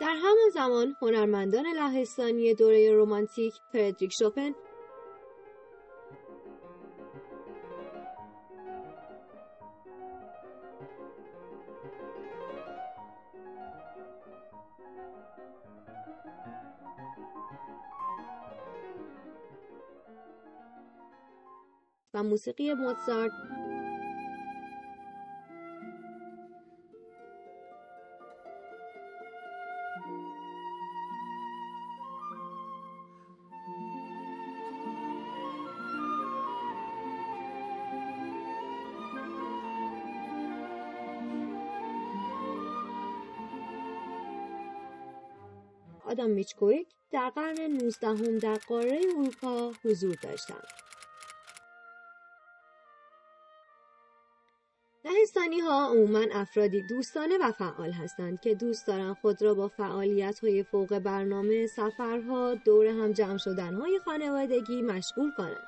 در همان زمان هنرمندان لهستانی دوره رومانتیک فردریک شوپن و موسیقی موزارت آدام میچکویک در قرن 19 هم در قاره اروپا حضور داشتند. لهستانی ها عموما افرادی دوستانه و فعال هستند که دوست دارند خود را با فعالیت های فوق برنامه، سفرها، دور هم جمع شدن های خانوادگی مشغول کنند.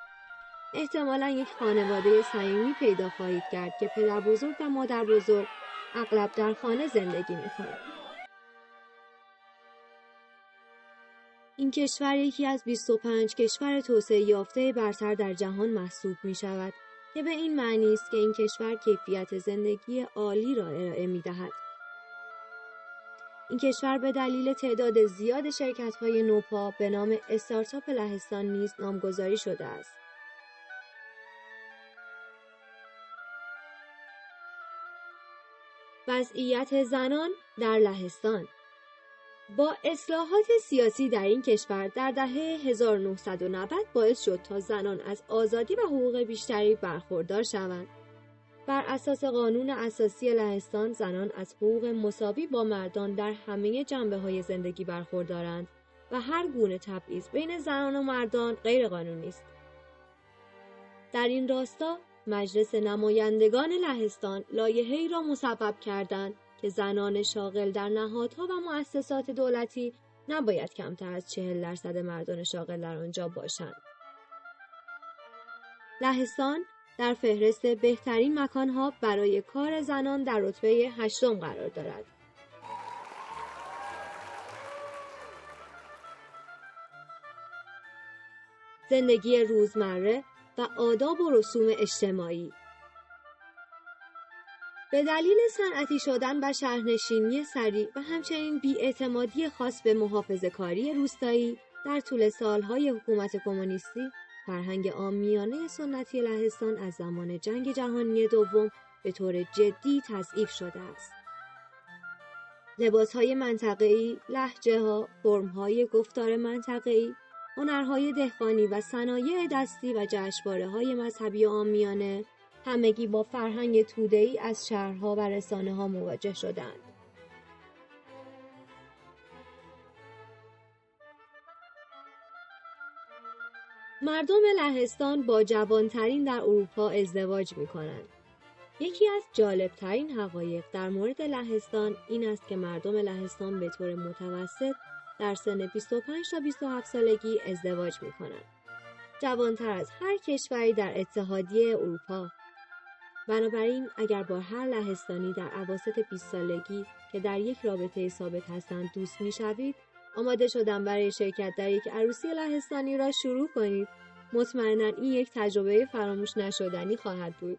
احتمالا یک خانواده صمیمی پیدا خواهید کرد که پدر بزرگ و مادر بزرگ اغلب در خانه زندگی می کنند. این کشور یکی از 25 کشور توسعه یافته برتر در جهان محسوب می شود که به این معنی است که این کشور کیفیت زندگی عالی را ارائه می دهد. این کشور به دلیل تعداد زیاد شرکت های نوپا به نام استارتاپ لهستان نیز نامگذاری شده است. وضعیت زنان در لهستان با اصلاحات سیاسی در این کشور در دهه 1990 باعث شد تا زنان از آزادی و حقوق بیشتری برخوردار شوند. بر اساس قانون اساسی لهستان زنان از حقوق مساوی با مردان در همه جنبه های زندگی برخوردارند و هر گونه تبعیض بین زنان و مردان غیرقانونی است. در این راستا مجلس نمایندگان لهستان لایحه‌ای را مصوب کردند که زنان شاغل در نهادها و مؤسسات دولتی نباید کمتر از چهل درصد مردان شاغل در آنجا باشند. لهستان در فهرست بهترین مکانها برای کار زنان در رتبه هشتم قرار دارد. زندگی روزمره و آداب و رسوم اجتماعی به دلیل صنعتی شدن و شهرنشینی سریع و همچنین بیاعتمادی خاص به محافظ کاری روستایی در طول سالهای حکومت کمونیستی فرهنگ آمیانه سنتی لهستان از زمان جنگ جهانی دوم به طور جدی تضعیف شده است. لباسهای منطقه‌ای، لحجه ها، فرمهای گفتار منطقه‌ای، هنرهای دهقانی و صنایع دستی و جشنواره های مذهبی آمیانه همگی با فرهنگ ای از شهرها و رسانه ها مواجه شدند. مردم لهستان با جوانترین در اروپا ازدواج می کنند. یکی از جالبترین حقایق در مورد لهستان این است که مردم لهستان به طور متوسط در سن 25 تا 27 سالگی ازدواج می کنند. جوانتر از هر کشوری در اتحادیه اروپا بنابراین اگر با هر لهستانی در عواسط 20 سالگی که در یک رابطه ثابت هستند دوست می‌شوید آماده شدن برای شرکت در یک عروسی لهستانی را شروع کنید. مطمئنا این یک تجربه فراموش نشدنی خواهد بود.